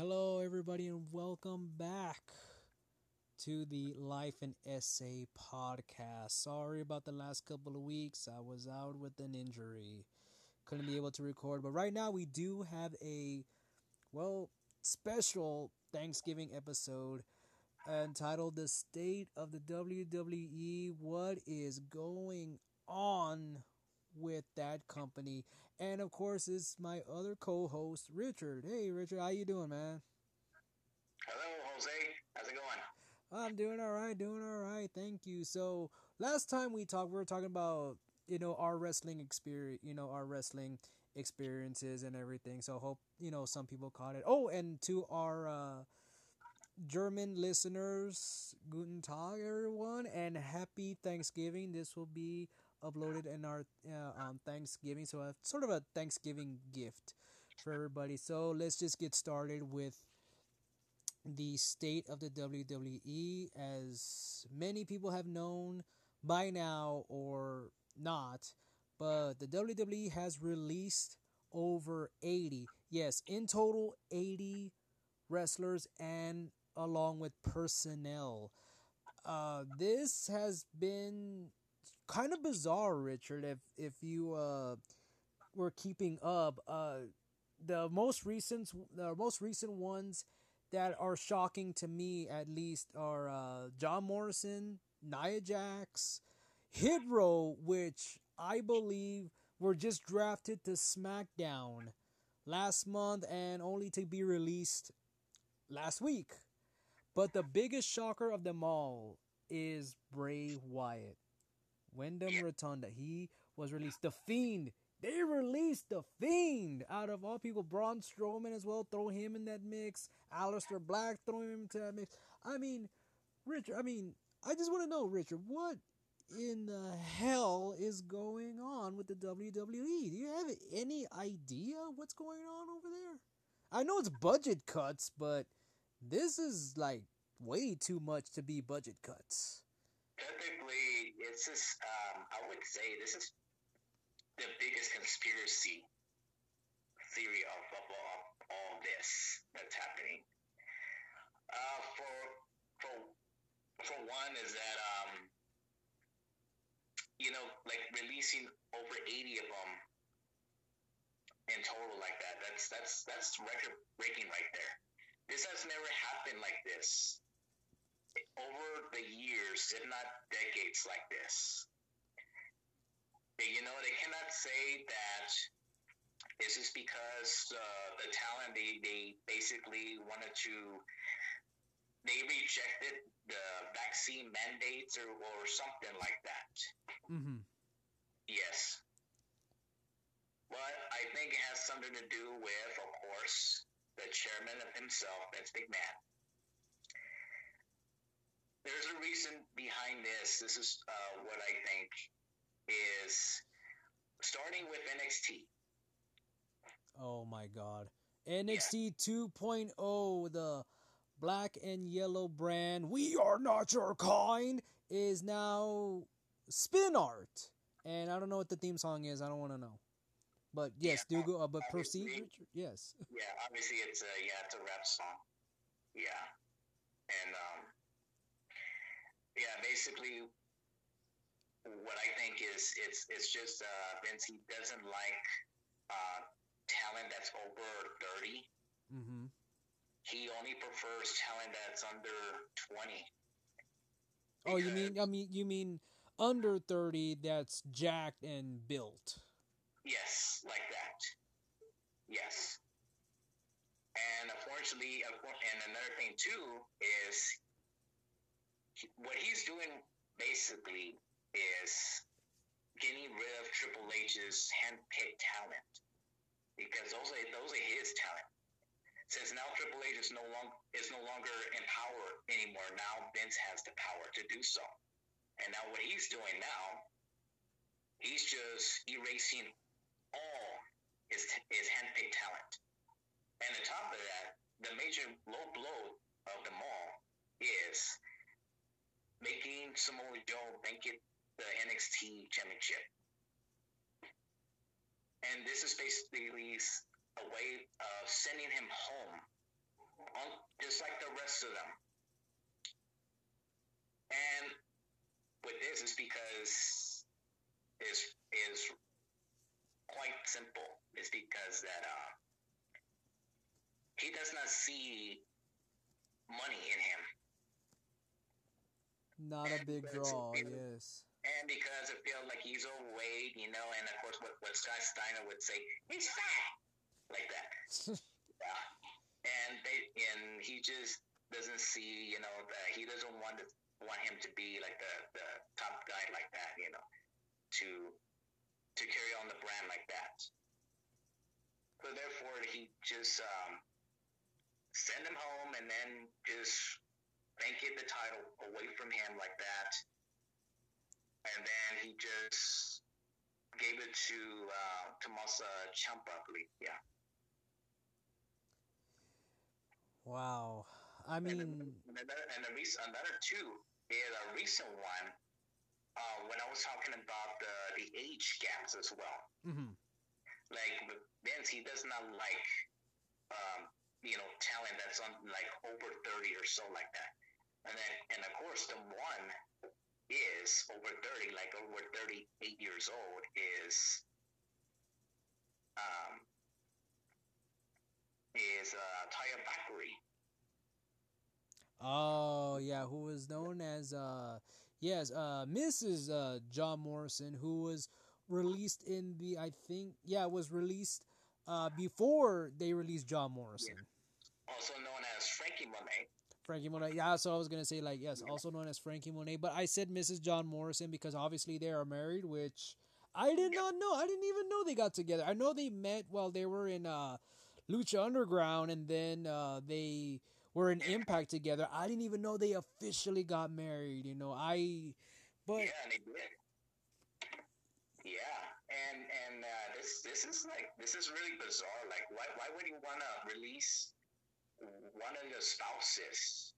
Hello, everybody, and welcome back to the Life and Essay podcast. Sorry about the last couple of weeks. I was out with an injury. Couldn't be able to record, but right now we do have a, well, special Thanksgiving episode entitled The State of the WWE What is Going On with that company. And of course, it's my other co-host, Richard. Hey, Richard, how you doing, man? Hello, Jose. How's it going? I'm doing all right, doing all right. Thank you. So last time we talked, we were talking about you know our wrestling experience, you know our wrestling experiences and everything. So hope you know some people caught it. Oh, and to our uh, German listeners, guten Tag, everyone, and happy Thanksgiving. This will be uploaded in our uh, um, Thanksgiving, so a, sort of a Thanksgiving gift for everybody. So let's just get started with the state of the WWE, as many people have known by now or not. But the WWE has released over 80, yes, in total, 80 wrestlers and along with personnel. Uh, this has been kind of bizarre, Richard. If if you uh, were keeping up, uh, the most recent the most recent ones that are shocking to me, at least, are uh, John Morrison, Nia Jax, Hit Row, which I believe were just drafted to SmackDown last month and only to be released last week. But the biggest shocker of them all is Bray Wyatt. Wyndham Rotunda. He was released. The Fiend. They released The Fiend. Out of all people, Braun Strowman as well. Throw him in that mix. Aleister Black, throw him into that mix. I mean, Richard, I mean, I just want to know, Richard, what in the hell is going on with the WWE? Do you have any idea what's going on over there? I know it's budget cuts, but this is like way too much to be budget cuts typically it's just um, I would say this is the biggest conspiracy theory of, of, of all this that's happening. Uh, for for for one is that um, you know like releasing over eighty of them in total like that. That's that's that's record breaking right there. This has never happened like this over the years, if not decades, like this. You know, they cannot say that this is because uh, the talent they, they basically wanted to they rejected the vaccine mandates or, or something like that. Mm-hmm. Yes. But I think it has something to do with, of course, the chairman of himself, Vince McMahon there's a reason behind this. This is uh, what I think is starting with NXT. Oh my God, NXT yeah. 2.0, the black and yellow brand. We are not your kind is now spin art, and I don't know what the theme song is. I don't want to know. But yes, yeah, do go. Uh, but proceed, Richard. Yes. Yeah, obviously it's a yeah, it's a rap song. Yeah, and um, yeah, basically, what I think is it's it's just uh, Vince. He doesn't like uh, talent that's over 30 mm-hmm. He only prefers talent that's under twenty. Oh, you mean I mean you mean under thirty that's jacked and built. Yes, like that. Yes. And unfortunately, and another thing too is what he's doing basically is getting rid of Triple H's handpicked talent because those are those are his talent. Since now Triple H is no longer is no longer in power anymore, now Vince has the power to do so. And now what he's doing now, he's just erasing all his his handpicked talent. And on top of that, the major low blow of them all is making Samoa Joe make it the NXT Championship. And this is basically a way of sending him home just like the rest of them. And with this is because is is quite simple. It's because that uh, he does not see money in him. Not a big draw, yes. And because it feels like he's overweight, you know, and of course what, what Scott Steiner would say, he's fat, like that. yeah. And they and he just doesn't see, you know, that he doesn't want to want him to be like the, the top guy like that, you know, to to carry on the brand like that. So therefore, he just um, send him home and then just vacate the title away from him like that. And then he just gave it to uh, I believe. Yeah. Wow. I mean, and, another, and a recent, another two is a recent one. Uh, when I was talking about the the age gaps as well. Mm-hmm. Like Vince, he does not like um, you know talent that's on like over thirty or so like that. And then and of course the one is over thirty, like over thirty eight years old, is um is uh, Taya Valkyrie. Oh yeah, who was known as uh yes, uh Mrs. Uh John Morrison who was released in the I think yeah, was released uh before they released John Morrison. Yeah. Also known as Frankie Monet. Frankie Monet. Yeah, so I was gonna say like yes, also known as Frankie Monet. But I said Mrs. John Morrison because obviously they are married, which I did not know. I didn't even know they got together. I know they met while they were in uh Lucha Underground and then uh they were in Impact together. I didn't even know they officially got married. You know, I. But yeah, they did. Yeah, and and uh, this this is like this is really bizarre. Like, why why would you want to release one of your spouses?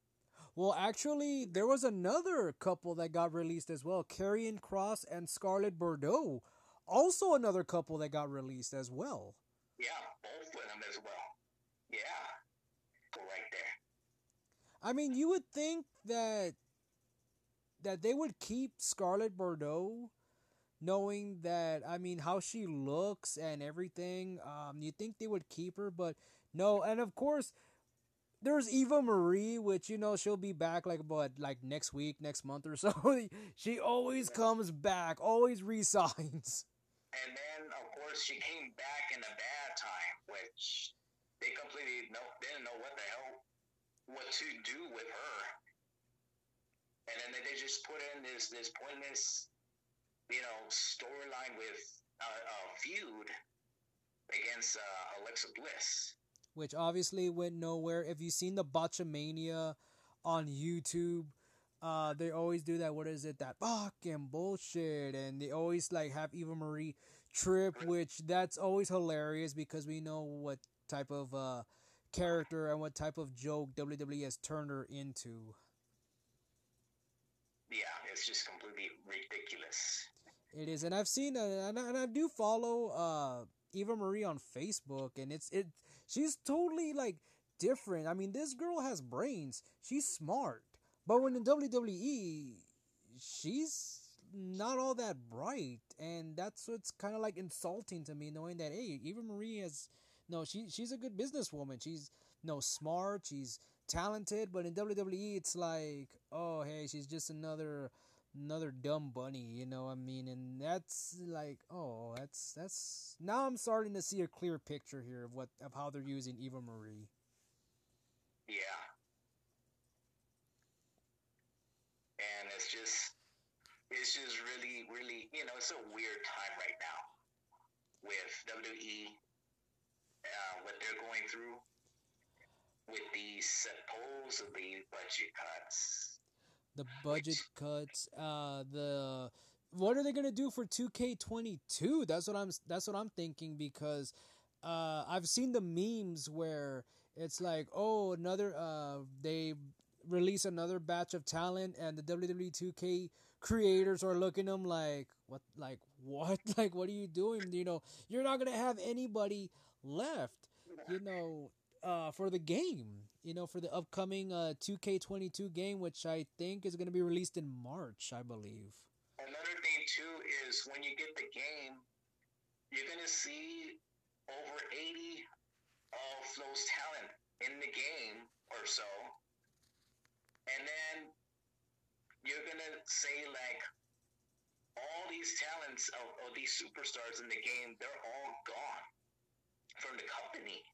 Well, actually, there was another couple that got released as well. Karrion Kross and Scarlett Bordeaux, also another couple that got released as well. Yeah, both of them as well. Yeah, right there. I mean, you would think that that they would keep Scarlett Bordeaux, knowing that I mean how she looks and everything. Um, you think they would keep her, but no. And of course, there's Eva Marie, which you know she'll be back like what like next week, next month or so. she always comes back, always resigns. And then of course she came back in a bad time, which they completely know didn't know what the hell what to do with her. And then they just put in this this pointless, you know, storyline with a, a feud against uh, Alexa Bliss, which obviously went nowhere. If you've seen the Botchamania on YouTube, uh, they always do that. What is it? That fucking bullshit, and they always like have Eva Marie trip, which that's always hilarious because we know what type of uh character and what type of joke WWE has turned her into. Yeah, it's just completely ridiculous. It is, and I've seen, uh, and, I, and I do follow uh, Eva Marie on Facebook, and it's it. She's totally like different. I mean, this girl has brains. She's smart, but when in WWE, she's not all that bright, and that's what's kind of like insulting to me, knowing that hey, Eva Marie has no, she she's a good businesswoman. She's no smart. She's talented, but in WWE, it's like, oh hey, she's just another another dumb bunny. You know what I mean? And that's like, oh, that's that's now I'm starting to see a clear picture here of what of how they're using Eva Marie. Yeah. And it's just it's just really, really, you know, it's a weird time right now with WWE uh, what they're going through with the supposedly budget cuts. The budget cuts. Uh, the what are they gonna do for two K twenty two? That's what I'm. That's what I'm thinking because uh, I've seen the memes where it's like, oh, another. Uh, they release another batch of talent, and the WWE two K creators are looking them like, what, like what, like what are you doing? You know, you're not gonna have anybody left. You know, uh, for the game. You know, for the upcoming uh, 2K22 game, which I think is going to be released in March, I believe. Another thing too is when you get the game, you're gonna see over 80 of those talent in the game or so, and then you're gonna say like all these talents of, of these superstars in the game, they're all gone from the company.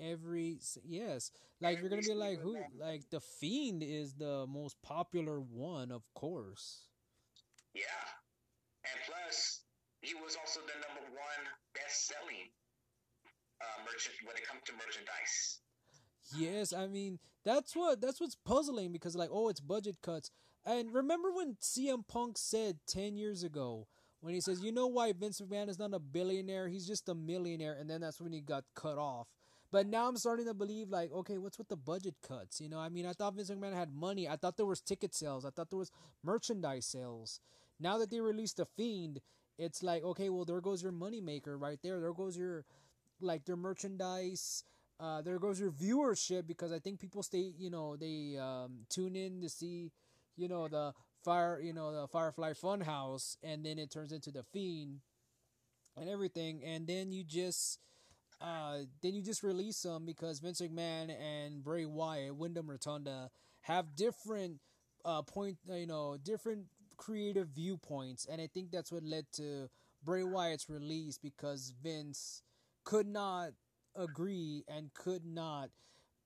Every yes, like Every you're gonna be like who? Like the Fiend is the most popular one, of course. Yeah, and plus he was also the number one best-selling uh, merchant when it comes to merchandise. Yes, I mean that's what that's what's puzzling because like oh it's budget cuts and remember when CM Punk said ten years ago when he says you know why Vince McMahon is not a billionaire he's just a millionaire and then that's when he got cut off but now I'm starting to believe like, okay, what's with the budget cuts? You know, I mean, I thought Vince McMahon had money. I thought there was ticket sales. I thought there was merchandise sales. Now that they released the Fiend, it's like, okay, well, there goes your moneymaker right there. There goes your like their merchandise. Uh, there goes your viewership because I think people stay, you know, they um, tune in to see, you know, the fire, you know, the Firefly Funhouse, and then it turns into the Fiend and everything, and then you just uh, then you just release them because Vince McMahon and Bray Wyatt, Wyndham Rotunda, have different uh, point, uh, you know, different creative viewpoints, and I think that's what led to Bray Wyatt's release because Vince could not agree and could not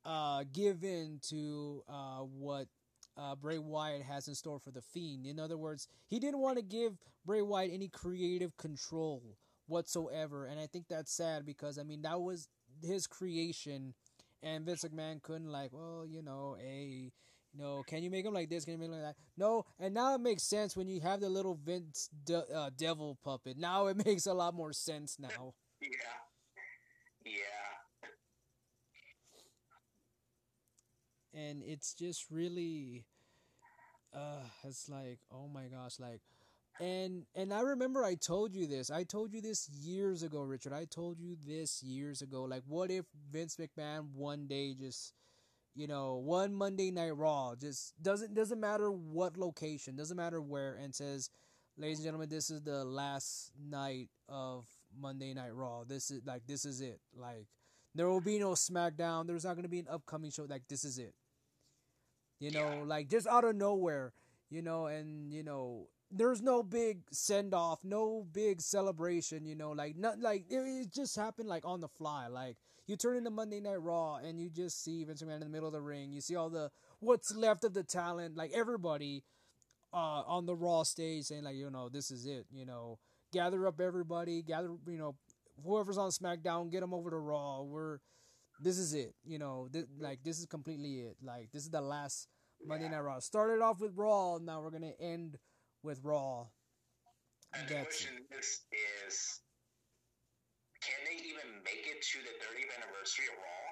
uh, give in to uh, what uh, Bray Wyatt has in store for the Fiend. In other words, he didn't want to give Bray Wyatt any creative control whatsoever. And I think that's sad because I mean that was his creation, and Vince McMahon couldn't like, well, you know, a you know, can you make him like this? Can you make him like that? No, and now it makes sense when you have the little Vince de- uh, devil puppet. Now it makes a lot more sense now. yeah, yeah. And it's just really, uh, it's like, oh my gosh, like and and I remember I told you this. I told you this years ago, Richard. I told you this years ago. Like, what if Vince McMahon one day just, you know, one Monday Night Raw just doesn't doesn't matter what location, doesn't matter where, and says, "Ladies and gentlemen, this is the last night of Monday Night Raw. This is like this is it. Like, there will be no SmackDown. There's not going to be an upcoming show. Like, this is it. You know, like just out of nowhere." You know, and you know, there's no big send off, no big celebration, you know, like not like it, it, just happened like on the fly. Like you turn into Monday Night Raw and you just see Vince McMahon in the middle of the ring. You see all the what's left of the talent, like everybody uh, on the Raw stage saying like, you know, this is it. You know, gather up everybody, gather, you know, whoever's on SmackDown, get them over to Raw. We're this is it. You know, like this is completely it. Like this is the last Monday Night Raw. Started off with Raw, now we're gonna end with Raw. And the question is, is can they even make it to the 30th anniversary of Raw?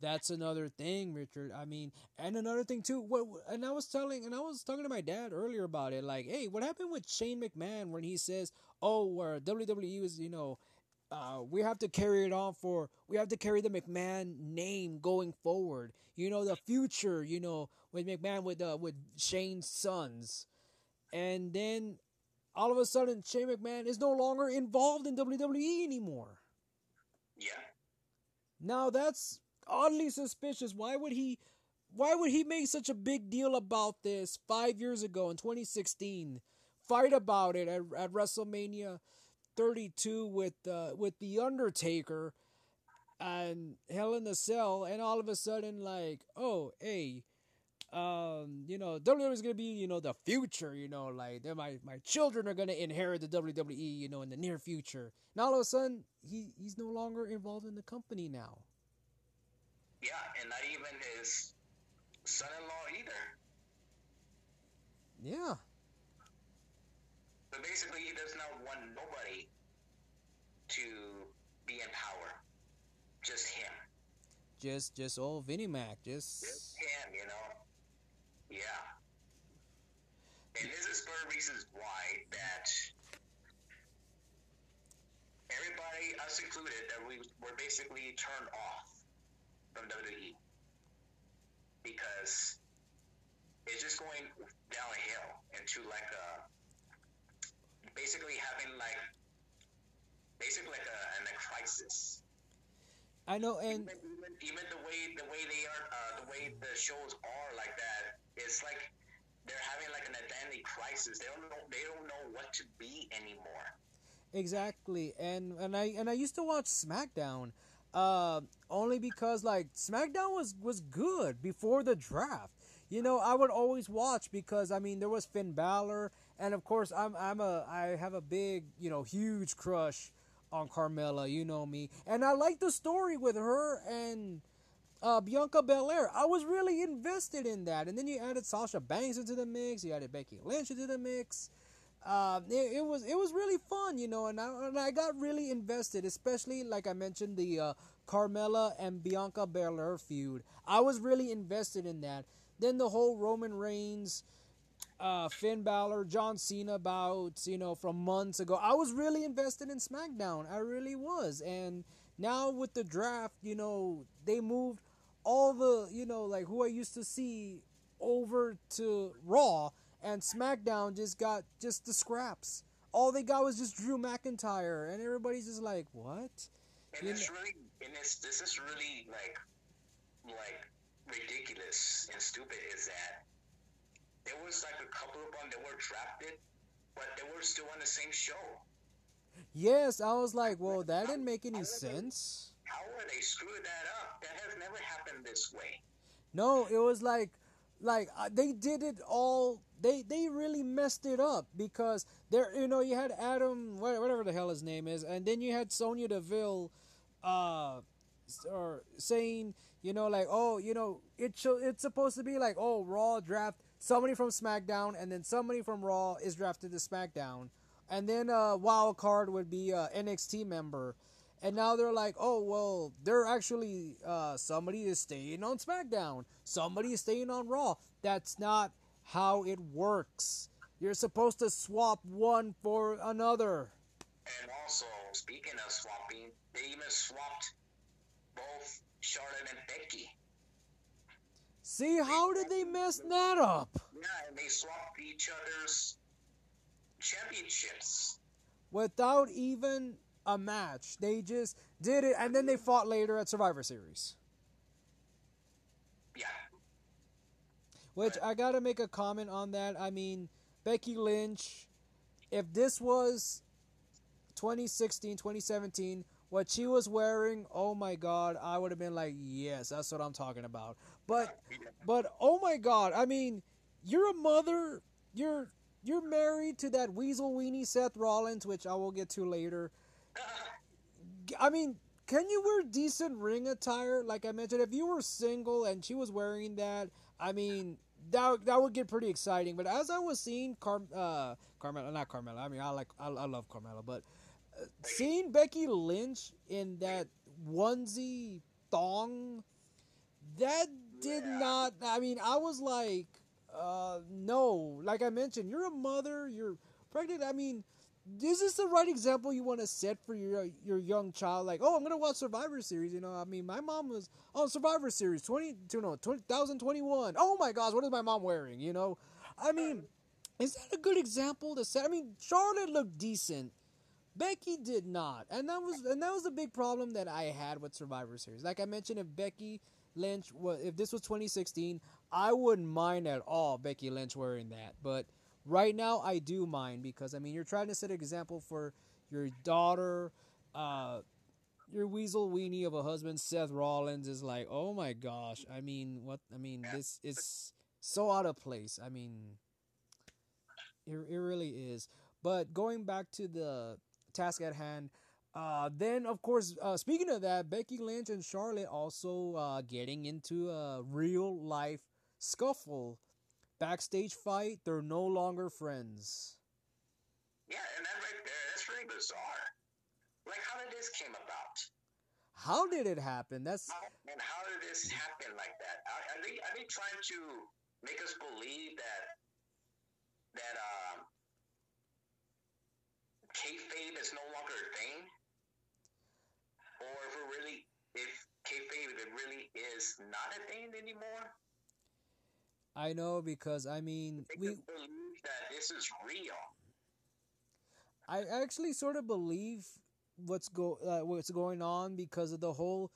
That's another thing, Richard. I mean, and another thing too. What and I was telling, and I was talking to my dad earlier about it. Like, hey, what happened with Shane McMahon when he says, "Oh, where WWE is, you know, uh, we have to carry it on for we have to carry the McMahon name going forward. You know, the future. You know, with McMahon with uh, with Shane's sons." And then all of a sudden, Shane McMahon is no longer involved in WWE anymore. Yeah. Now that's oddly suspicious. Why would he? Why would he make such a big deal about this five years ago in 2016? Fight about it at, at WrestleMania 32 with uh, with the Undertaker and Hell in the Cell, and all of a sudden, like, oh, hey, um, you know, WWE is gonna be, you know, the future. You know, like my my children are gonna inherit the WWE. You know, in the near future. And all of a sudden, he he's no longer involved in the company now. Yeah, and not even his son-in-law either. Yeah. So basically, he does not want nobody to be in power. Just him. Just, just old Vinnie Mac. Just, just him. You know. Yeah. And this is for reasons why that everybody, us included, that we were basically turned off from WWE because it's just going downhill into like a basically having like basically like a, a crisis. I know, and even, even, even the way the way they are, uh, the way the shows are like that, it's like they're having like an identity crisis. They don't know they don't know what to be anymore. Exactly, and and I and I used to watch SmackDown, uh, only because like SmackDown was was good before the draft. You know, I would always watch because I mean there was Finn Balor, and of course I'm I'm a I have a big you know huge crush on Carmella. You know me, and I like the story with her and uh, Bianca Belair. I was really invested in that, and then you added Sasha Banks into the mix. You added Becky Lynch into the mix. Uh, it, it, was it was really fun, you know, and I, and I got really invested, especially like I mentioned the uh, Carmella and Bianca Belair feud. I was really invested in that. Then the whole Roman Reigns, uh, Finn Balor, John Cena bouts, you know, from months ago. I was really invested in SmackDown. I really was, and now with the draft, you know, they moved all the, you know, like who I used to see over to Raw and SmackDown just got just the scraps. All they got was just Drew McIntyre, and everybody's just like, "What?" And it's really, and it's this is really like, like ridiculous and stupid. Is that there was like a couple of them that were drafted, but they were still on the same show. Yes, I was like, well, that didn't make any sense. How are they screwed that up? That has never happened this way. No, it was like, like uh, they did it all they they really messed it up because there you know you had Adam whatever the hell his name is and then you had Sonya Deville uh or saying you know like oh you know it should, it's supposed to be like oh Raw draft somebody from SmackDown and then somebody from Raw is drafted to SmackDown and then a uh, wild card would be a NXT member and now they're like oh well they're actually uh somebody is staying on SmackDown somebody is staying on Raw that's not how it works. You're supposed to swap one for another. And also, speaking of swapping, they even swapped both Charlotte and Becky. See, how did they mess that up? Yeah, and they swapped each other's championships. Without even a match. They just did it, and then they fought later at Survivor Series. Yeah. Which I gotta make a comment on that. I mean, Becky Lynch, if this was 2016, 2017, what she was wearing, oh my god, I would have been like, yes, that's what I'm talking about. But, but oh my god, I mean, you're a mother, you're you're married to that weasel weenie Seth Rollins, which I will get to later. I mean, can you wear decent ring attire? Like I mentioned, if you were single and she was wearing that, I mean, that that would get pretty exciting. But as I was seeing Car uh Carmella, not Carmella. I mean, I like I, I love Carmella, but uh, seeing Becky Lynch in that onesie thong, that did yeah. not. I mean, I was like, uh, no. Like I mentioned, you're a mother. You're pregnant. I mean, this is this the right example you want to set for your your young child? Like, oh, I'm gonna watch Survivor Series. You know, I mean, my mom was on Survivor Series 20, you know, 2021. Oh my gosh, what is my mom wearing? You know, I mean, is that a good example to set? I mean, Charlotte looked decent. Becky did not, and that was and that was a big problem that I had with Survivor Series. Like I mentioned, if Becky Lynch was, if this was 2016, I wouldn't mind at all Becky Lynch wearing that, but Right now, I do mind because I mean you're trying to set an example for your daughter. Uh, your weasel weenie of a husband, Seth Rollins, is like, oh my gosh. I mean, what? I mean, this is so out of place. I mean, it, it really is. But going back to the task at hand, uh, then of course, uh, speaking of that, Becky Lynch and Charlotte also uh, getting into a real life scuffle, backstage fight. They're no longer friends. Yeah, and that right there, that's really bizarre. Like, how did this came about? How did it happen? That's how, and how did this happen like that? Are, are, they are they trying to make us believe that that um, kayfabe is no longer a thing, or if it really if kayfabe it really is not a thing anymore? I know because I mean we believe that this is real. I actually sort of believe what's go uh, what's going on because of the whole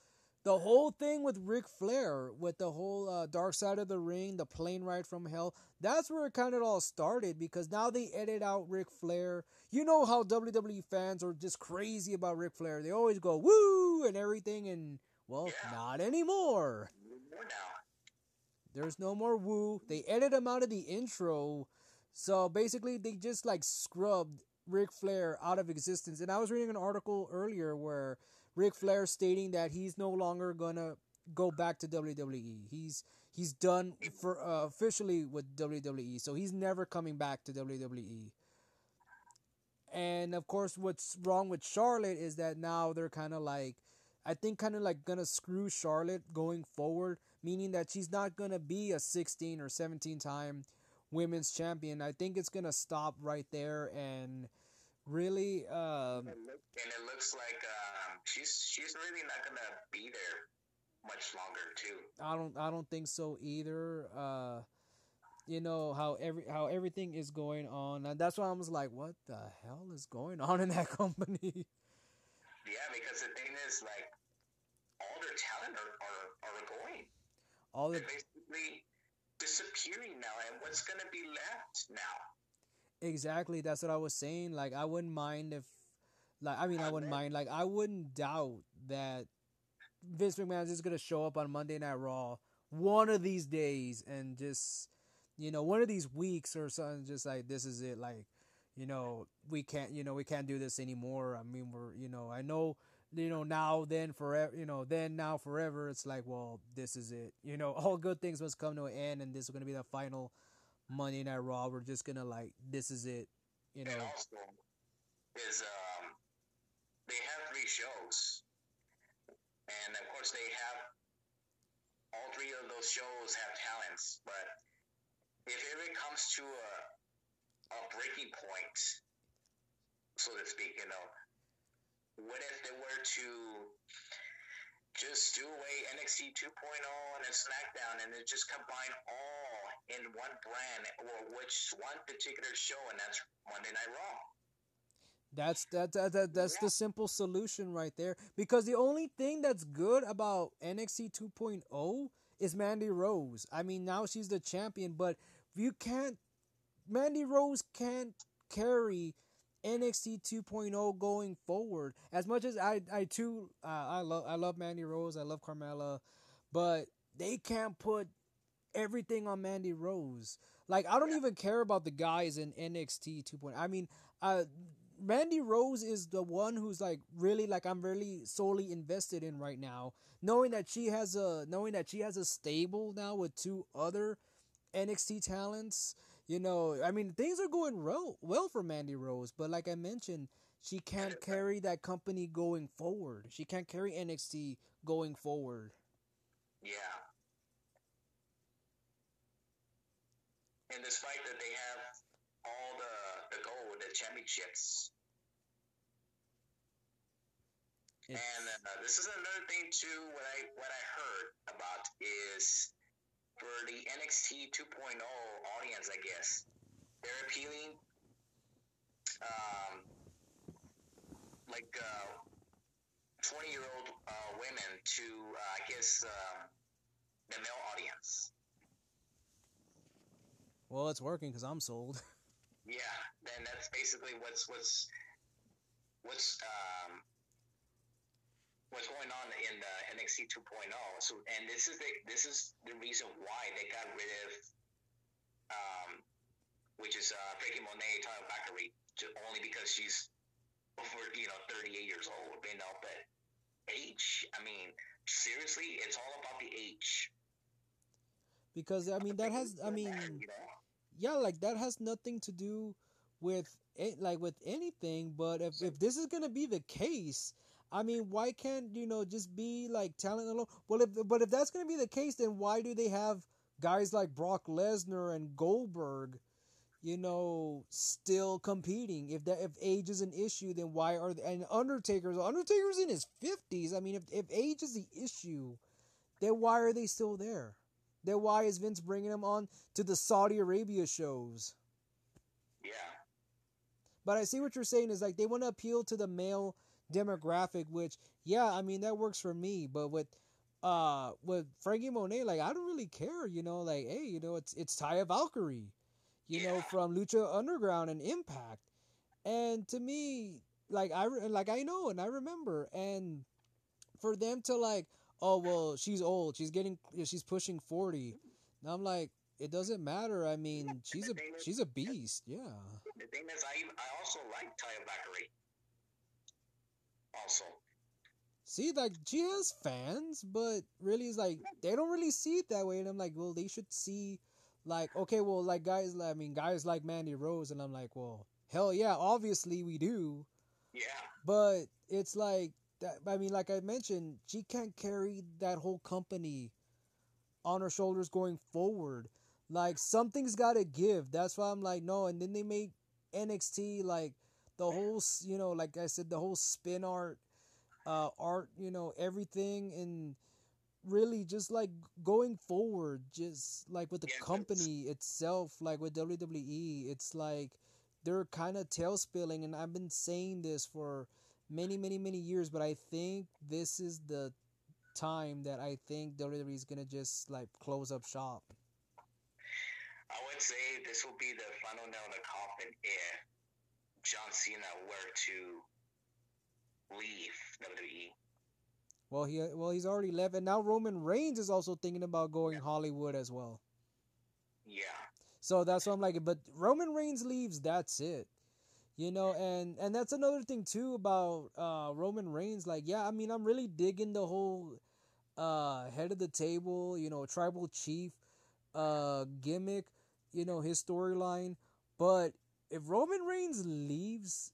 the whole thing with Ric Flair with the whole uh, Dark Side of the Ring, the plane ride from hell. That's where it kind of all started because now they edit out Ric Flair. You know how WWE fans are just crazy about Ric Flair. They always go woo and everything, and well, Yeah. not anymore. More now. There's no more woo. They edited him out of the intro. So basically, they just like scrubbed Ric Flair out of existence. And I was reading an article earlier where Ric Flair stating that he's no longer gonna go back to WWE. He's he's done for uh, officially with WWE. So he's never coming back to WWE. And of course, what's wrong with Charlotte is that now they're kind of like, I think, kind of like gonna screw Charlotte going forward, meaning that she's not gonna be a 16 or 17 time women's champion. I think it's gonna stop right there and really, um, And it look- and it looks like um, she's she's really not gonna be there much longer too. I don't, I don't think so either. Uh, you know how every how everything is going on, and that's why I was like, what the hell is going on in that company? Yeah, because the thing is, like, all their talent are, are, are going. All They're basically disappearing now, and what's gonna be left now? Exactly, that's what I was saying. Like I wouldn't mind if like I mean I wouldn't mind like I wouldn't doubt that Vince McMahon's just gonna show up on Monday Night Raw one of these days and just you know, one of these weeks or something just like this is it, like, you know, we can't you know, we can't do this anymore. I mean we're you know, I know you know, now then forever you know, then now forever it's like, well, this is it. You know, all good things must come to an end and this is gonna be the final Monday Night Raw. We're just gonna like this is it. You know, And also, is um, they have three shows, and of course they have all three of those shows have talents. But if ever it comes to a a breaking point, so to speak, you know, what if they were to just do away NXT 2.0 and SmackDown and then just combine all in one brand or which one particular show, and that's Monday Night Raw. that's that, that, that that's the simple solution right there. Because the only thing that's good about NXT 2.0 is Mandy Rose. I mean, now she's the champion, but you can't. Mandy Rose can't carry NXT 2.0 going forward. As much as I, I too, uh, I love, I love Mandy Rose. I love Carmella, but they can't put everything on Mandy Rose. Like I don't even care about the guys in NXT 2.0. I mean, uh, Mandy Rose is the one who's like really like I'm really solely invested in right now, knowing that she has a knowing that she has a stable now with two other NXT talents. You know, I mean things are going well well for Mandy Rose, but like I mentioned, she can't carry that company going forward. She can't carry NXT going forward. Yeah. And despite that they have all the the gold, the championships, It's, and uh, this is another thing too. What I what I heard about is for the NXT 2.0 audience, I guess they're appealing, um, like uh, 20 year old uh, women to uh, I guess uh, the male audience. well, it's working because I'm sold. Yeah, then that's basically what's what's what's um what's going on in the NXT 2.0. So, and this is the this is the reason why they got rid of um, which is uh, Becky Monet, Tyler only because she's over you know 38 years old. You know, but age, I mean, seriously, it's all about the age. because I mean that has I mean yeah like that has nothing to do with like with anything but if, if this is gonna be the case i mean why can't you know just be like talent alone well if but if that's gonna be the case then why do they have guys like brock lesnar and goldberg you know still competing if that if age is an issue then why are they, and undertaker's undertaker's in his 50s i mean if, if age is the issue then why are they still there? Then why is Vince bringing them on to the Saudi Arabia shows? Yeah. But I see what you're saying is like they want to appeal to the male demographic, which yeah, I mean that works for me. But with uh with Frankie Monet, like I don't really care, you know, like hey, you know, it's it's Taya Valkyrie, you Yeah. know, from Lucha Underground and Impact, and to me, like I like I know and I remember, and for them to like, oh well, she's old, she's getting, she's pushing forty, and I'm like, it doesn't matter. I mean, she's a she's a beast, yeah. The thing is, I I also like Taya Valkyrie. Also, See, like she has fans, but really, it's like they don't really see it that way. And I'm like, well, they should see, like, okay, well, like guys, I mean, guys like Mandy Rose, and I'm like, well, hell yeah, obviously we do, yeah, but it's like that. I mean, like I mentioned, she can't carry that whole company on her shoulders going forward. Like something's got to give. That's why I'm like, no. And then they make NXT like the whole, you know, like I said, the whole spin art, uh, art, you know, everything, and really just like going forward, just like with the Yeah, it's- company itself, like with WWE, it's like they're kind of tail spilling, and I've been saying this for many, many, many years, but I think this is the time that I think WWE is gonna just like close up shop. I would say this will be the final nail in the coffin if John Cena were to leave WWE. Well, he well he's already left, and now Roman Reigns is also thinking about going Hollywood as well. Yeah, So that's what I'm like. But Roman Reigns leaves, that's it. You know, and and that's another thing too about uh Roman Reigns. Like, yeah, I mean, I'm really digging the whole uh head of the table, you know, tribal chief uh gimmick, you know, his storyline. But if Roman Reigns leaves,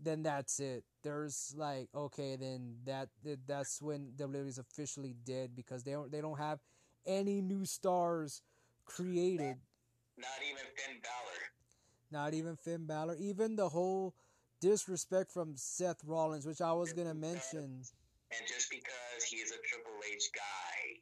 then that's it. There's like okay, then that that- that's when WWE is officially dead because they don't they don't have any new stars created. not even Finn Balor. Not even Finn Balor. Even the whole disrespect from Seth Rollins, which I was gonna mention. And just because he is a Triple H guy,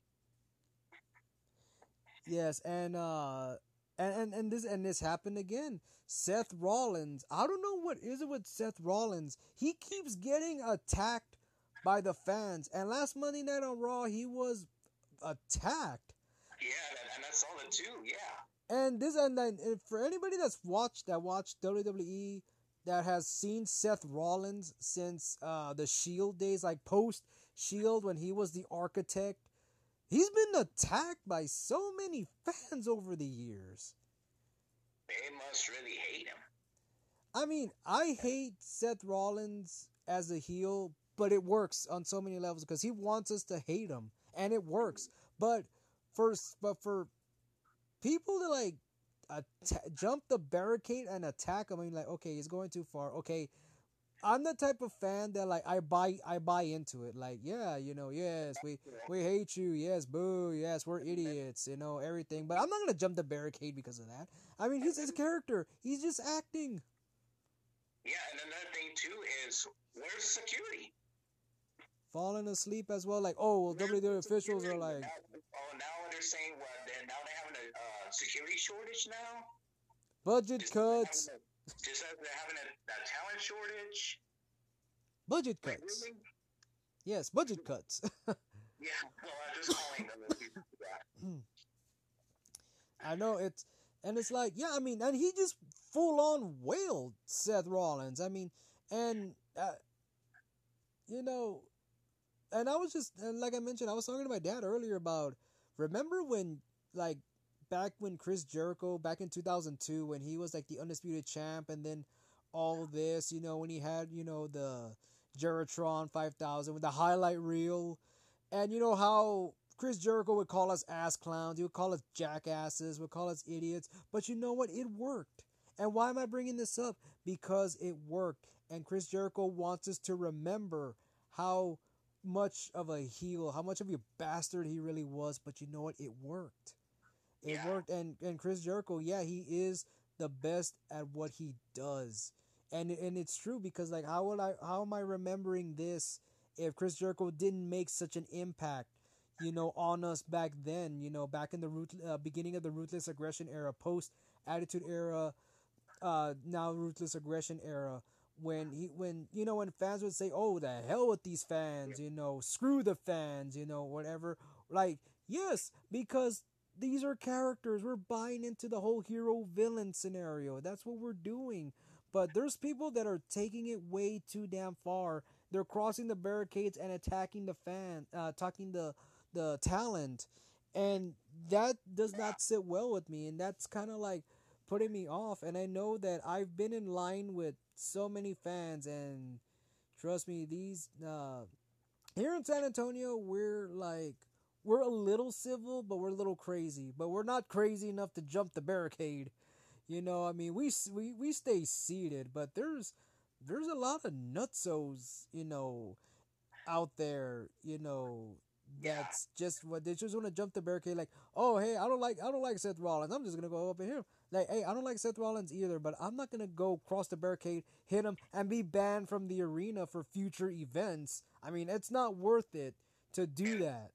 Yes, and uh and, and, and this and this happened again. Seth Rollins. I don't know what is it with Seth Rollins. He keeps getting attacked by the fans. And last Monday night on Raw, he was attacked. yeah, and, I saw that too. Yeah, And this and then and for anybody that's watched that watched WWE that has seen Seth Rollins since uh the Shield days, like post Shield when he was the architect, he's been attacked by so many fans over the years. they must really hate him. I mean, I hate Seth Rollins as a heel, but it works on so many levels because he wants us to hate him, and it works. But for but for people to like atta- jump the barricade and attack him, I mean, like, okay, he's going too far. Okay, I'm the type of fan that like I buy I buy into it. Like, yeah, you know, yes, we we hate you. Yes, boo. Yes, we're idiots. You know everything. But I'm not gonna jump the barricade because of that. I mean, he's his character. He's just acting. Yeah, and another thing too is where's security? falling asleep as well. Like, oh, well, WWE officials are like, oh, now they're saying what? They're, now they're having a uh, security shortage now. budget Just cuts, having Just as they're having a, a talent shortage. budget cuts. really? Yes, budget cuts. Yeah, well, I'm just calling them. the people that- I know it's, and it's like, yeah, I mean, and he just full on wailed Seth Rollins. I mean, and uh, you know, and I was just, and like I mentioned, I was talking to my dad earlier about, remember when, like, back when Chris Jericho, back in 2002, when he was like the undisputed champ, and then all this, you know, when he had, you know, the Jeritron 5000 with the highlight reel, and you know how Chris Jericho would call us ass clowns, he would call us jackasses, would call us idiots, but you know what? It worked. And why am I bringing this up? Because it worked. And Chris Jericho wants us to remember how much of a heel, how much of a bastard he really was. But you know what? It worked. It Yeah. worked. And and Chris Jericho, yeah, he is the best at what he does. And and it's true because like how would I how am I remembering this if Chris Jericho didn't make such an impact? you know, on us back then. You know, back in the root, uh, beginning of the ruthless aggression era, post attitude era, uh, now ruthless aggression era. When he, when you know, when fans would say, "Oh, the hell with these fans," you know, screw the fans, you know, whatever. Like, yes, because these are characters. We're buying into the whole hero villain scenario. That's what we're doing. But there's people that are taking it way too damn far. They're crossing the barricades and attacking the fan, uh, attacking the the talent, and that does not sit well with me. And that's kind of like putting me off. And I know that I've been in line with so many fans, and trust me, these uh, here in San Antonio, we're like we're a little civil, but we're a little crazy. But we're not crazy enough to jump the barricade. You know, I mean, we we we stay seated, but there's there's a lot of nutsos, you know, out there, you know, that's yeah. just what they just want to jump the barricade. Like, oh hey, I don't like I don't like Seth Rollins. I'm just gonna go up in here. Like, hey, I don't like Seth Rollins either, but I'm not gonna go cross the barricade, hit him, and be banned from the arena for future events. I mean, it's not worth it to do that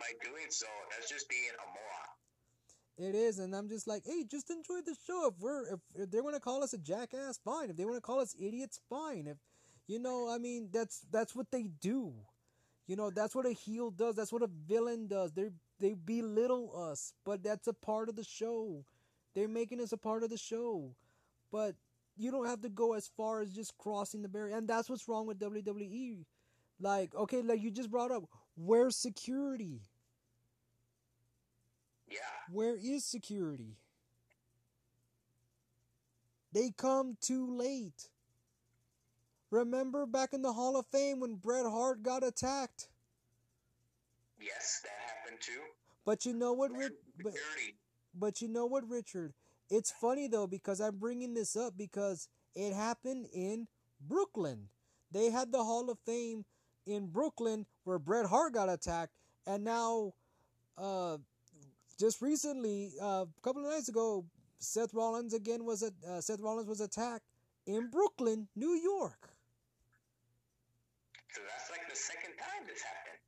by doing so, that's just being a moron. It is, and I'm just like, hey, just enjoy the show. If we're if, if they want to call us a jackass, fine. If they want to call us idiots, fine. If you know, I mean, that's that's what they do. You know, that's what a heel does. That's what a villain does. They they belittle us, but that's a part of the show. They're making us a part of the show, but you don't have to go as far as just crossing the barrier. And that's what's wrong with WWE. Like, okay, like you just brought up, where's security? Where is security? They come too late. Remember back in the Hall of Fame when Bret Hart got attacked? Yes, that happened too. But you know what, Rich? But, but you know what, Richard? It's funny though because I'm bringing this up because it happened in Brooklyn. They had the Hall of Fame in Brooklyn where Bret Hart got attacked, and now, uh, just recently, uh, a couple of nights ago, Seth Rollins again was a uh, Seth Rollins was attacked in Brooklyn, New York. So that's like the second time this happened.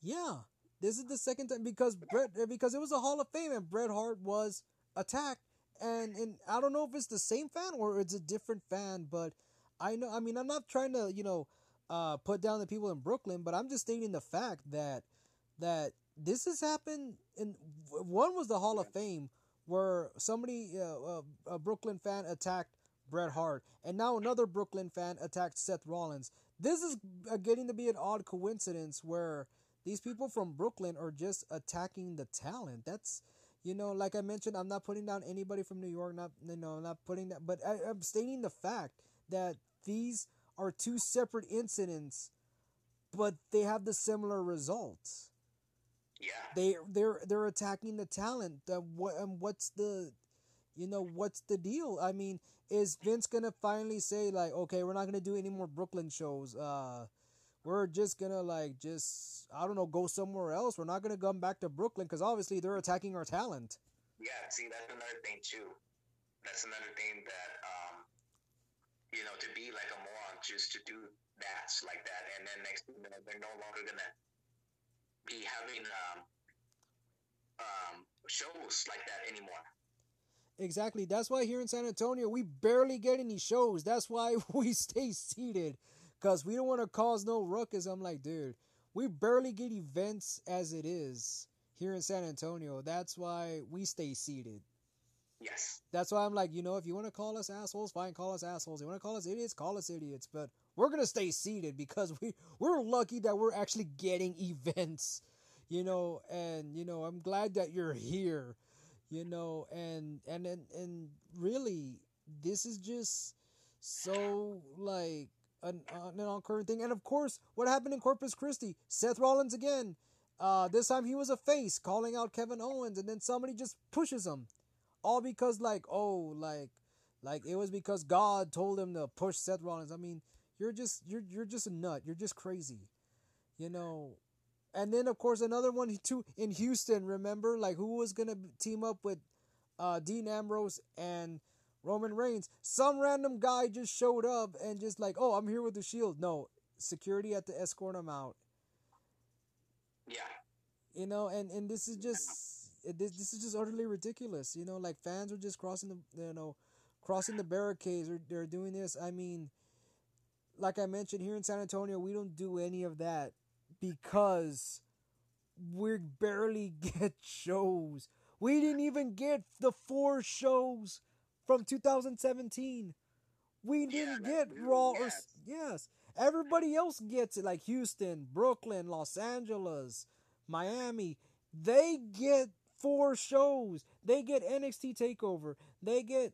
Yeah, this is the second time because Bret because it was a Hall of Fame and Bret Hart was attacked, and and I don't know if it's the same fan or it's a different fan, but I know I mean I'm not trying to you know uh, put down the people in Brooklyn, but I'm just stating the fact that that this has happened. In one was the Hall of Fame where somebody, uh, uh, a Brooklyn fan, attacked Bret Hart, and now another Brooklyn fan attacked Seth Rollins. This is uh, getting to be an odd coincidence where these people from Brooklyn are just attacking the talent. That's you know, like I mentioned, I'm not putting down anybody from New York. Not you know, not putting that, but I, I'm stating the fact that these are two separate incidents, but they have the similar results. Yeah. They they're they're attacking the talent. Uh, what and what's the you know what's the deal? I mean, is Vince gonna finally say like, okay, we're not gonna do any more Brooklyn shows. Uh, we're just gonna like just I don't know go somewhere else. We're not gonna come back to Brooklyn because obviously they're attacking our talent. Yeah, see that's another thing too. That's another thing that um, you know to be like a moron, just to do that like that, and then next thing you know, they're no longer gonna be having um, um, shows like that anymore. Exactly. That's why here in San Antonio we barely get any shows. That's why we stay seated because we don't want to cause no ruckus. I'm like, dude, we barely get events as it is here in San Antonio. That's why we stay seated. Yes. That's why I'm like, you know, if you want to call us assholes, fine, call us assholes. You want to call us idiots, call us idiots. But we're gonna stay seated because we we're lucky that we're actually getting events, you know. And you know, I'm glad that you're here, you know. And and and and really, this is just so like an, an occurring thing. And of course, what happened in Corpus Christi? Seth Rollins again. Uh, this time he was a face calling out Kevin Owens, and then somebody just pushes him all because like oh like like it was because God told him to push Seth Rollins. I mean, you're just you're you're just a nut. You're just crazy. You know. And then of course another one too in Houston, remember? Like who was going to team up with uh Dean Ambrose and Roman Reigns? Some random guy just showed up and just like, "Oh, I'm here with the Shield." No, security had to escort him out. Yeah. You know, and and this is just this this is just utterly ridiculous. You know, like fans are just crossing the you know, crossing the barricades or they're doing this. I mean, like I mentioned here in San Antonio, we don't do any of that because we barely get shows. We didn't even get the four shows from 2017. We didn't yeah, get Raw yes. yes. Everybody else gets it, like Houston, Brooklyn, Los Angeles, Miami. They get four shows. They get NXT Takeover. They get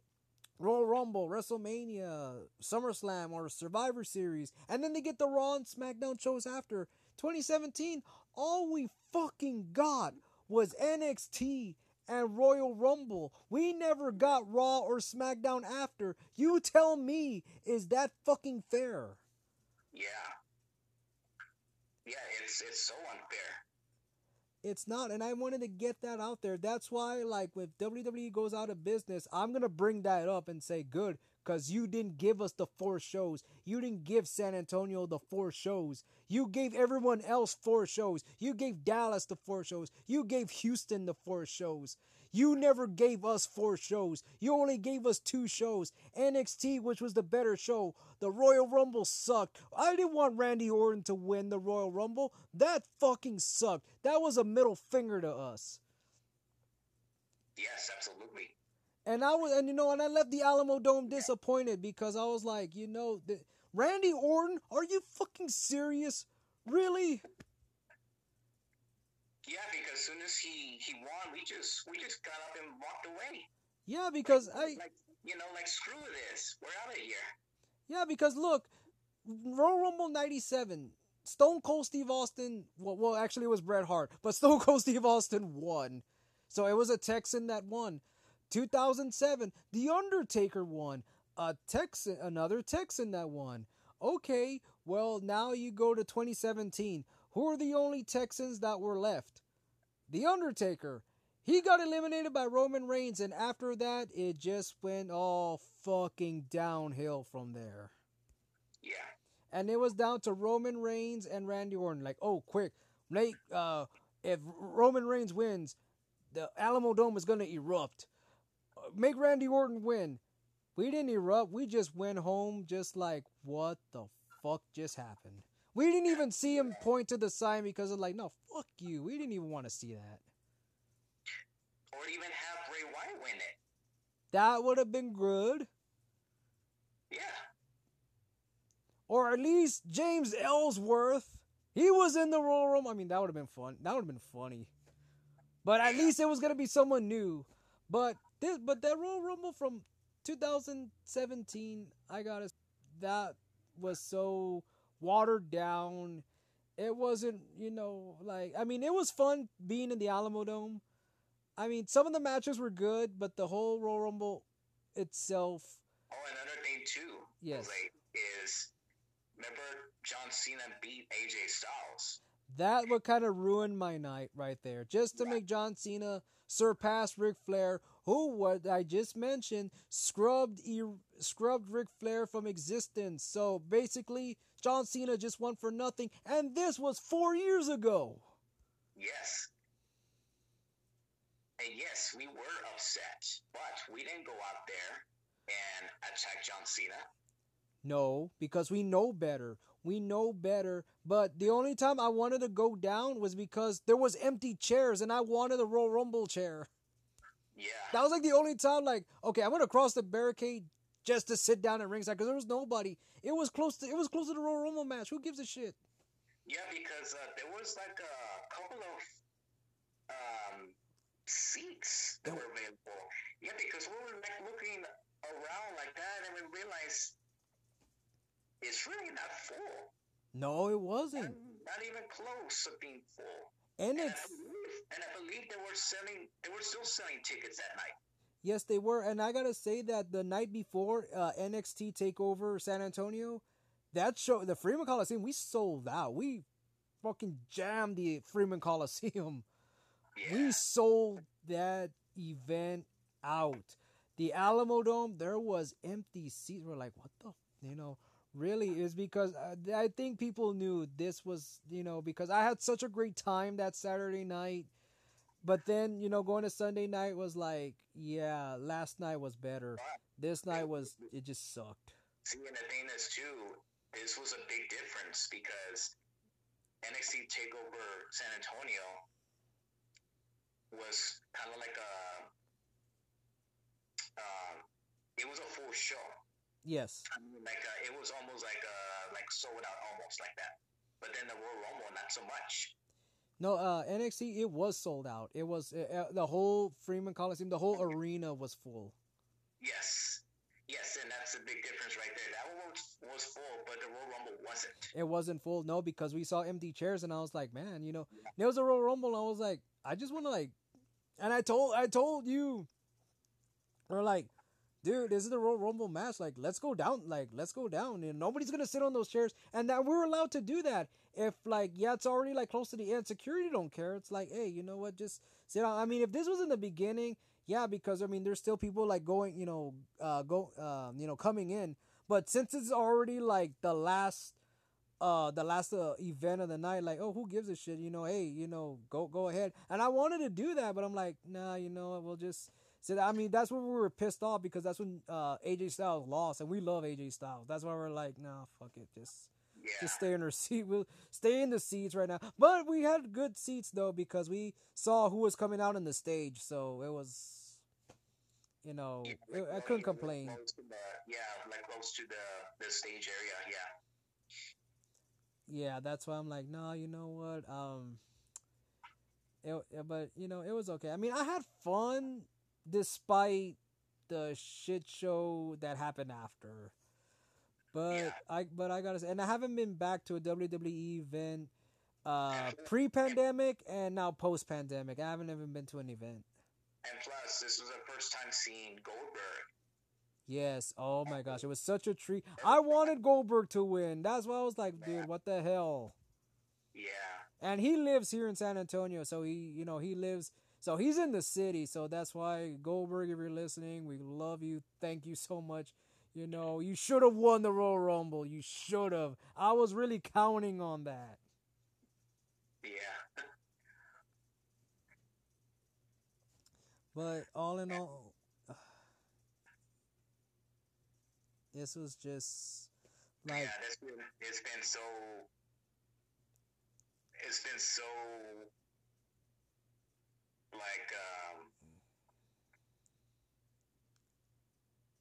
Royal Rumble, WrestleMania, SummerSlam, or Survivor Series, and then they get the Raw and SmackDown shows after. 2017, all we fucking got was NXT and Royal Rumble. We never got Raw or SmackDown after. You tell me, is that fucking fair? Yeah. Yeah, it's it's so unfair. It's not, and I wanted to get that out there. That's why, like, if WWE goes out of business, I'm gonna bring that up and say, good, because you didn't give us the four shows. You didn't give San Antonio the four shows. You gave everyone else four shows. You gave Dallas the four shows. You gave Houston the four shows. You never gave us four shows. You only gave us two shows. NXT, which was the better show. The Royal Rumble sucked. I didn't want Randy Orton to win the Royal Rumble. That fucking sucked. That was a middle finger to us. Yes, absolutely. And I was, and you know, and I left the Alamodome disappointed because I was like, you know, the, Randy Orton, are you fucking serious? Really? Yeah, because as soon as he he won, we just we just got up and walked away. Yeah, because like, I like you know like screw this, we're out of here. Yeah, because look, Royal Rumble '97, Stone Cold Steve Austin. Well, well, actually it was Bret Hart, but Stone Cold Steve Austin won, so it was a Texan that won. 2007, The Undertaker won. A Texan, another Texan that won. Okay, well now you go to 2017. Who are the only Texans that were left? The Undertaker. He got eliminated by Roman Reigns, and after that, it just went all fucking downhill from there. Yeah. And it was down to Roman Reigns and Randy Orton. Like, oh, quick, Nate, uh, if Roman Reigns wins, the Alamodome is gonna erupt. Make Randy Orton win. We didn't erupt. We just went home, just like, what the fuck just happened? We didn't even see him point to the sign because of like, no, fuck you. We didn't even want to see that. Or even have Bray Wyatt win it. That would have been good. Yeah. Or at least James Ellsworth. He was in the Royal Rumble. I mean, that would have been fun. That would have been funny. But at yeah. least it was gonna be someone new. But this, but that Royal Rumble from 2017, I gotta. That was so watered down. It wasn't, you know, like I mean, it was fun being in the Alamodome. I mean, some of the matches were good, but the whole Royal Rumble itself. Oh, another thing too. Yes. Like, is remember John Cena beat AJ Styles. That would kind of ruin my night right there. Just to yeah. make John Cena surpass Ric Flair, who what I just mentioned scrubbed scrubbed Ric Flair from existence. So basically, John Cena just won for nothing, and this was four years ago. Yes. And yes, we were upset, but we didn't go out there and attack John Cena. No, because we know better. We know better. But the only time I wanted to go down was because there was empty chairs and I wanted a Royal Rumble chair. Yeah. That was like the only time like, okay, I'm gonna cross the barricade just to sit down at ringside because there was nobody. It was close to it was close to the Royal Rumble match. Who gives a shit? Yeah, because uh, there was like a couple of um, seats that were available. Yeah, because we were like looking around like that, and we realized it's really not full. No, it wasn't. Not, not even close to being full. And, and it's I believe, and I believe they were selling. They were still selling tickets that night. Yes, they were, and I gotta say that the night before uh, NXT Takeover San Antonio, that show, the Freeman Coliseum, we sold out. We fucking jammed the Freeman Coliseum. Yeah. We sold that event out. The Alamodome, there was empty seats. We're like, what the, you know, really is because uh, I think people knew this was, you know, because I had such a great time that Saturday night. But then, you know, going to Sunday night was like, yeah, last night was better. This night was, it just sucked. See, and the thing is, too, this was a big difference because NXT TakeOver San Antonio was kind of like a, um, it was a full show. Yes. I mean, like uh, it was almost like uh, like sold out, almost like that. But then the Royal Rumble, not so much. No, uh, NXT it was sold out. It was uh, the whole Freeman Coliseum, the whole arena was full. Yes, yes, and that's a big difference right there. That one was, was full, but the Royal Rumble wasn't. It wasn't full, no, because we saw empty chairs, and I was like, man, you know, there was a Royal Rumble, and I was like, I just want to like, and I told, I told you, or like, dude, this is the Royal Rumble match. Like, let's go down. Like, let's go down. And nobody's gonna sit on those chairs. And that we're allowed to do that. If like, yeah, it's already like close to the end. Security don't care. It's like, hey, you know what? Just sit down. I mean, if this was in the beginning, yeah, because I mean, there's still people like going, you know, uh, go, um, you know, coming in. But since it's already like the last. Uh, the last uh, event of the night, like, oh, who gives a shit? You know, hey, you know, go go ahead. And I wanted to do that, but I'm like, nah, you know, we'll just so I mean, that's when we were pissed off because that's when uh, AJ Styles lost, and we love AJ Styles. That's why we're like, nah, fuck it, just Yeah. just stay in our seat. We'll stay in the seats right now. But we had good seats though because we saw who was coming out on the stage, so it was, you know, Yeah, it, I couldn't complain. the- yeah, like close to the the stage area. Yeah. Yeah, that's why I'm like, no, you know what? Um, it, it- but you know, it was okay. I mean, I had fun despite the shit show that happened after. But Yeah. I, but I gotta say, and I haven't been back to a WWE event, uh, pre-pandemic and now post-pandemic. I haven't even been to an event. And plus, this was the first time seeing Goldberg. Yes. Oh my gosh, it was such a treat. I wanted Goldberg to win. That's why I was like, dude, what the hell? Yeah. and he lives here in San Antonio, so he, you know, he lives, so he's in the city, so that's why Goldberg, if you're listening, we love you, thank you so much. You know, you should have won the Royal Rumble. You should have. I was really counting on that. Yeah. But all in all, this was just like, yeah, this been, it's been so. It's been so. Like, um.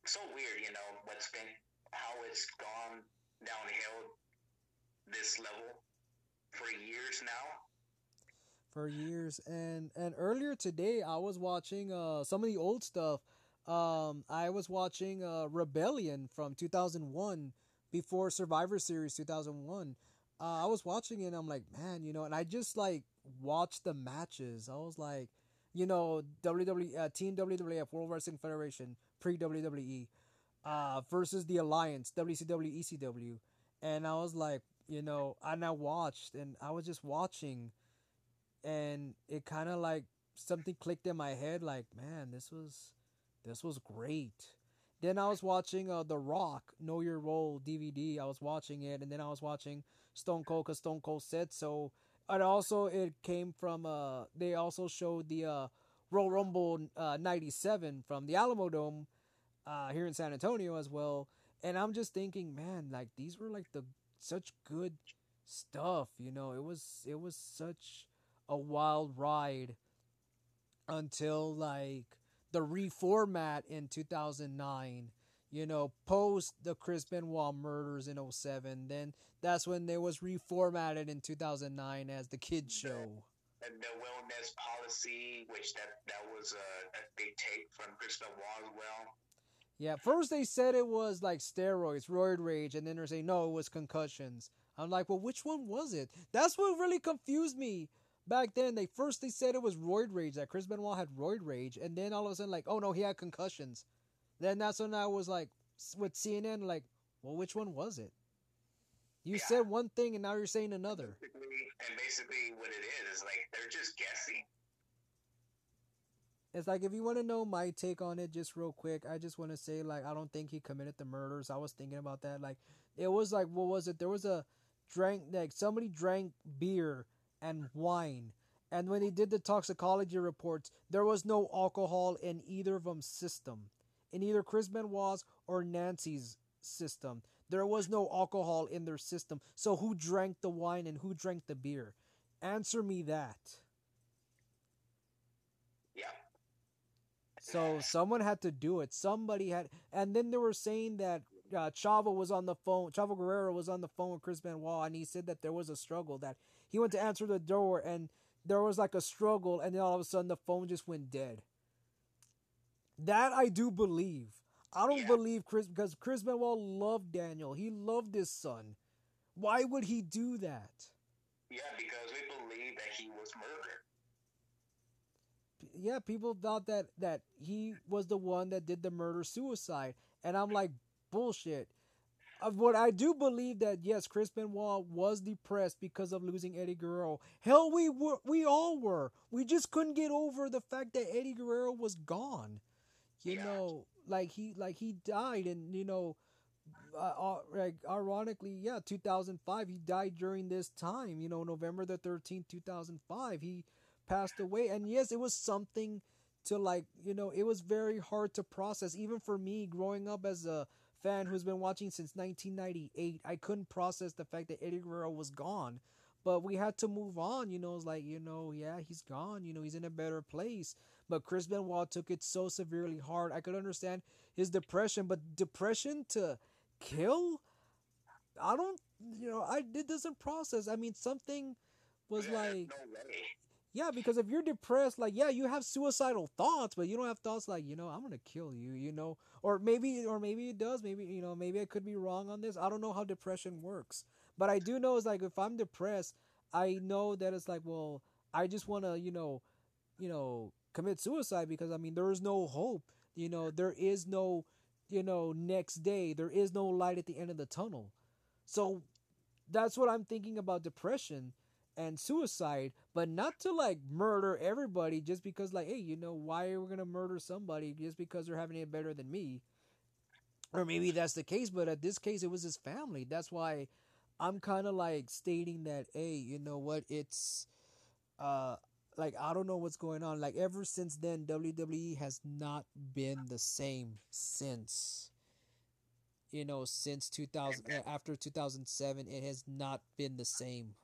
So weird, you know, what's been. How it's gone downhill this level for years now. for years and and earlier today i was watching uh some of the old stuff um i was watching uh rebellion from 2001 before survivor series 2001 uh, i was watching it and i'm like man you know and i just like watched the matches i was like you know wwe uh, team wwf world wrestling federation pre wwe uh versus the alliance wcw ecw and i was like you know and i watched and i was just watching and it kind of like something clicked in my head like man this was this was great. Then i was watching uh the rock know your role dvd i was watching it and then i was watching stone cold because stone cold said so and also it came from uh they also showed the uh royal rumble uh 97 from the alamodome uh here in san antonio as well. And i'm just thinking man like these were like the such good stuff you know? It was it was such a wild ride until like the reformat in 2009 you know post the chris benoit murders in 07 then that's when they was reformatted in 2009 as the kids show. And the wellness policy, which that that was a, a big take from Chris Benoit as well. yeah first they said it was like steroids roid rage and then they're saying no it was concussions. I'm like well which one was it? That's what really confused me back then. They first they said it was roid rage that chris benoit had roid rage and then all of a sudden like oh no he had concussions then that's when i was like with cnn like well which one was it you Yeah. said one thing and now you're saying another Basically, and basically, what it is is like they're just guessing. It's like if you want to know my take on it, just real quick, I just want to say like I don't think he committed the murders. I was thinking about that. Like it was like what was it? There was a drank like somebody drank beer and wine. And when they did the toxicology reports, there was no alcohol in either of them's system. In either Chris Benoit's or Nancy's system. There was no alcohol in their system. So who drank the wine and who drank the beer? Answer me that. Yeah. So someone had to do it. Somebody had, and then they were saying that uh, Chavo was on the phone. Chavo Guerrero was on the phone with Chris Benoit, and he said that there was a struggle. That he went to answer the door, and there was like a struggle, and then all of a sudden the phone just went dead. That I do believe. I don't Yeah. believe Chris because Chris Benoit loved Daniel. He loved his son. Why would he do that? Yeah, because we believe that he was murdered. yeah, people thought that that he was the one that did the murder suicide, and I'm like bullshit. Of what I do believe that yes, Chris Benoit was depressed because of losing Eddie Guerrero. Hell, we were, we all were. We just couldn't get over the fact that Eddie Guerrero was gone. You Yeah. know, like he like he died, and you know, uh, uh, like ironically, yeah, 2005. He died during this time. You know, November the 13th, 2005. He passed away, and yes, it was something to like. You know, it was very hard to process, even for me, growing up as a fan who's been watching since 1998. I couldn't process the fact that Eddie Guerrero was gone. But we had to move on, you know. It's like, you know, yeah, he's gone. You know, he's in a better place. But Chris Benoit took it so severely hard. I could understand his depression, but depression to kill, I don't, you know, I it doesn't process. I mean, something was Yeah, like, no yeah, because if you're depressed, like, yeah, you have suicidal thoughts, but you don't have thoughts like, you know, I'm gonna kill you, you know, or maybe, or maybe it does. Maybe, you know, maybe I could be wrong on this. I don't know how depression works, but I do know it's like if I'm depressed, I know that it's like, well, I just want to, you know, you know, commit suicide because I mean, there is no hope. You know, there is no, you know, next day. There is no light at the end of the tunnel. So that's what I'm thinking about depression and suicide, but not to like murder everybody just because like, hey, you know, why are we gonna murder somebody just because they're having it better than me? Or maybe that's the case, but at this case it was his family. That's why I'm kind of like stating that, hey, you know what? It's uh like I don't know what's going on. Like ever since then, WWE has not been the same since. You know, since 2000 uh, after 2007, it has not been the same.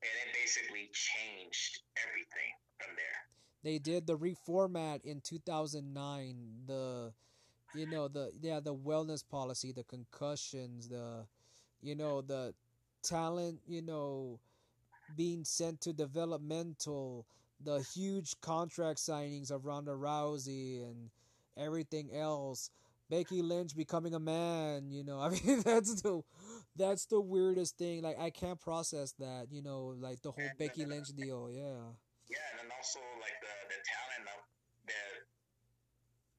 And it basically changed everything from there. They did the reformat in 2009. The you know the yeah the wellness policy, the concussions, the you know the talent, you know being sent to developmental, the huge contract signings of Ronda Rousey and everything else. Becky Lynch becoming a man, you know. I mean that's the that's the weirdest thing. Like I can't process that, you know, like the whole And, Becky uh, Lynch deal, yeah. Yeah, and also like the the talent of the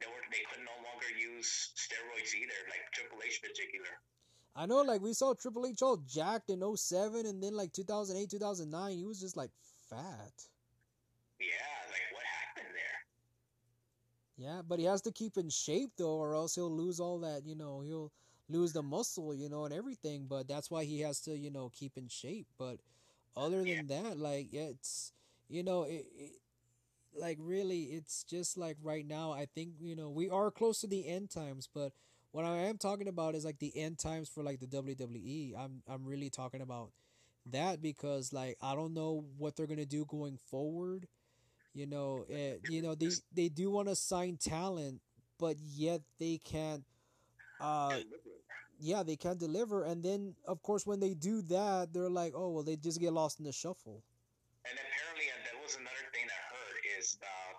they were they could no longer use steroids either, like Triple H particular. I know, like we saw Triple H all jacked in 07 and then like 2008, 2009, he was just like fat. Yeah, like what happened there? Yeah, but he has to keep in shape though, or else he'll lose all that. You know, he'll lose the muscle, you know, and everything. But that's why he has to, you know, keep in shape. But other Yeah. than that, like it's, you know, it, it, like really, it's just like right now. I think you know we are close to the end times, but what I am talking about is like the end times for like the WWE. I'm I'm really talking about that because like I don't know what they're gonna do going forward. You know, eh, you know they they do want to sign talent, but yet they can't. Uh, yeah, they can't deliver, and then of course when they do that, they're like, oh well, they just get lost in the shuffle. And uh, that was another thing I heard is uh,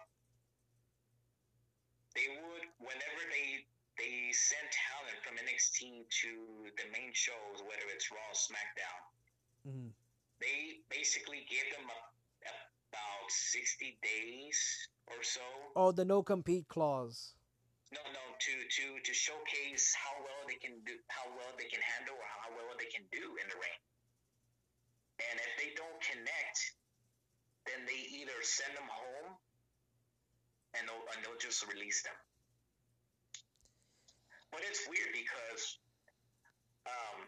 they would whenever they they send talent from NXT to the main shows, whether it's Raw, or SmackDown, hmm they basically give them a, about sixty days or so. Oh, the no compete clause. No, no, to to to showcase how well they can do, how well they can handle, or how well they can do in the ring. And if they don't connect, then they either send them home, and they'll and they'll just release them. But it's weird because Um,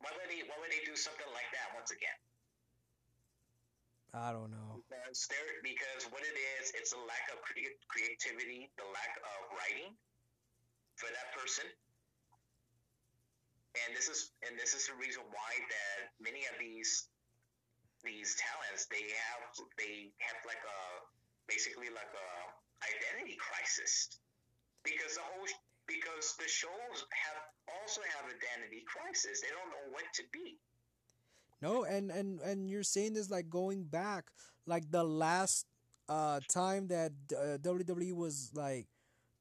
why would they? Why would they do something like that once again? I don't know. Because because what it is, it's a lack of cre- creativity, the lack of writing for that person, and this is and this is the reason why that many of these these talents they have they have like a basically like a identity crisis because the whole because the shows have also have identity crisis. They don't know what to be. No, and and and you're saying this like going back, like the last uh time that uh, WWE was like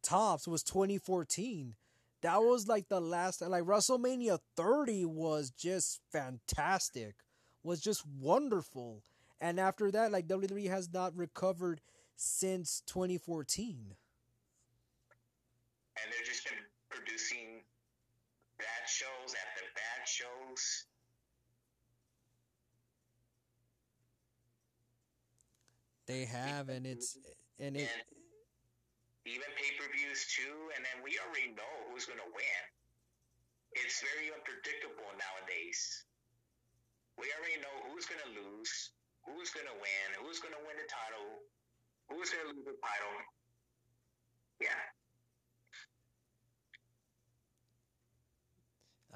tops was 2014. That was like the last like WrestleMania 30 was just fantastic. Was just wonderful. And after that like WWE has not recovered since 2014. And they're just been producing bad shows after bad shows. They have, and it's and it. And even pay per views too, and then we already know who's going to win. It's very unpredictable nowadays. We already know who's going to lose, who's going to win, who's going to win the title, who's going to lose the title. Yeah.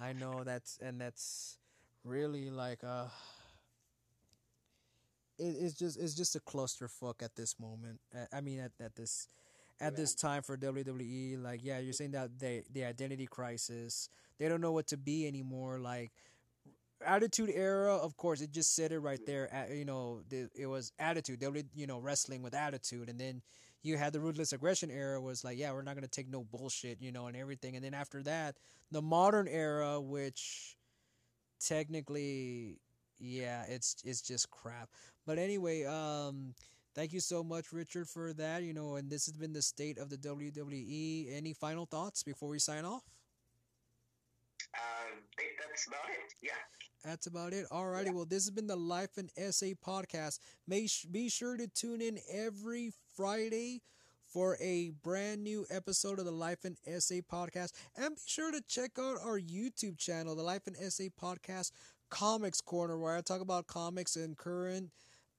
I know that's and that's really like uh it, it's just it's just a clusterfuck at this moment. I mean at, at this at this time for WWE. Like, yeah, you're saying that they the identity crisis. They don't know what to be anymore. Like, Attitude Era, of course, it just said it right there. At, you know, it was Attitude. They were, you know wrestling with attitude, and then you had the Ruthless Aggression Era. Was like, yeah, we're not gonna take no bullshit, you know, and everything. And then after that, the Modern Era, which technically, yeah, it's it's just crap. But anyway, um, thank you so much, Richard, for that. You know, and this has been the state of the WWE. Any final thoughts before we sign off? I think that's about it. Yeah. That's about it. Alrighty. Yeah. Well, this has been the Life and Essay podcast. May be sure to tune in every Friday for a brand new episode of the Life and Essay podcast. And be sure to check out our YouTube channel, the Life and Essay podcast Comics Corner, where I talk about comics and current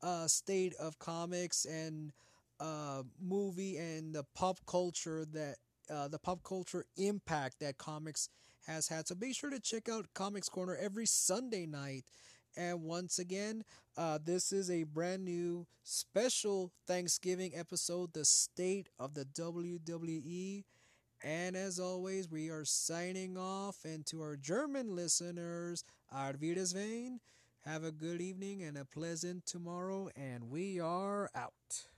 uh, state of comics and uh, movie and the pop culture that uh, the pop culture impact that comics has had. So be sure to check out Comics Corner every Sunday night. And once again, uh, this is a brand new special Thanksgiving episode, The State of the WWE. And as always, we are signing off. And to our German listeners, Auf Wiedersehen. Have a good evening and a pleasant tomorrow, and we are out.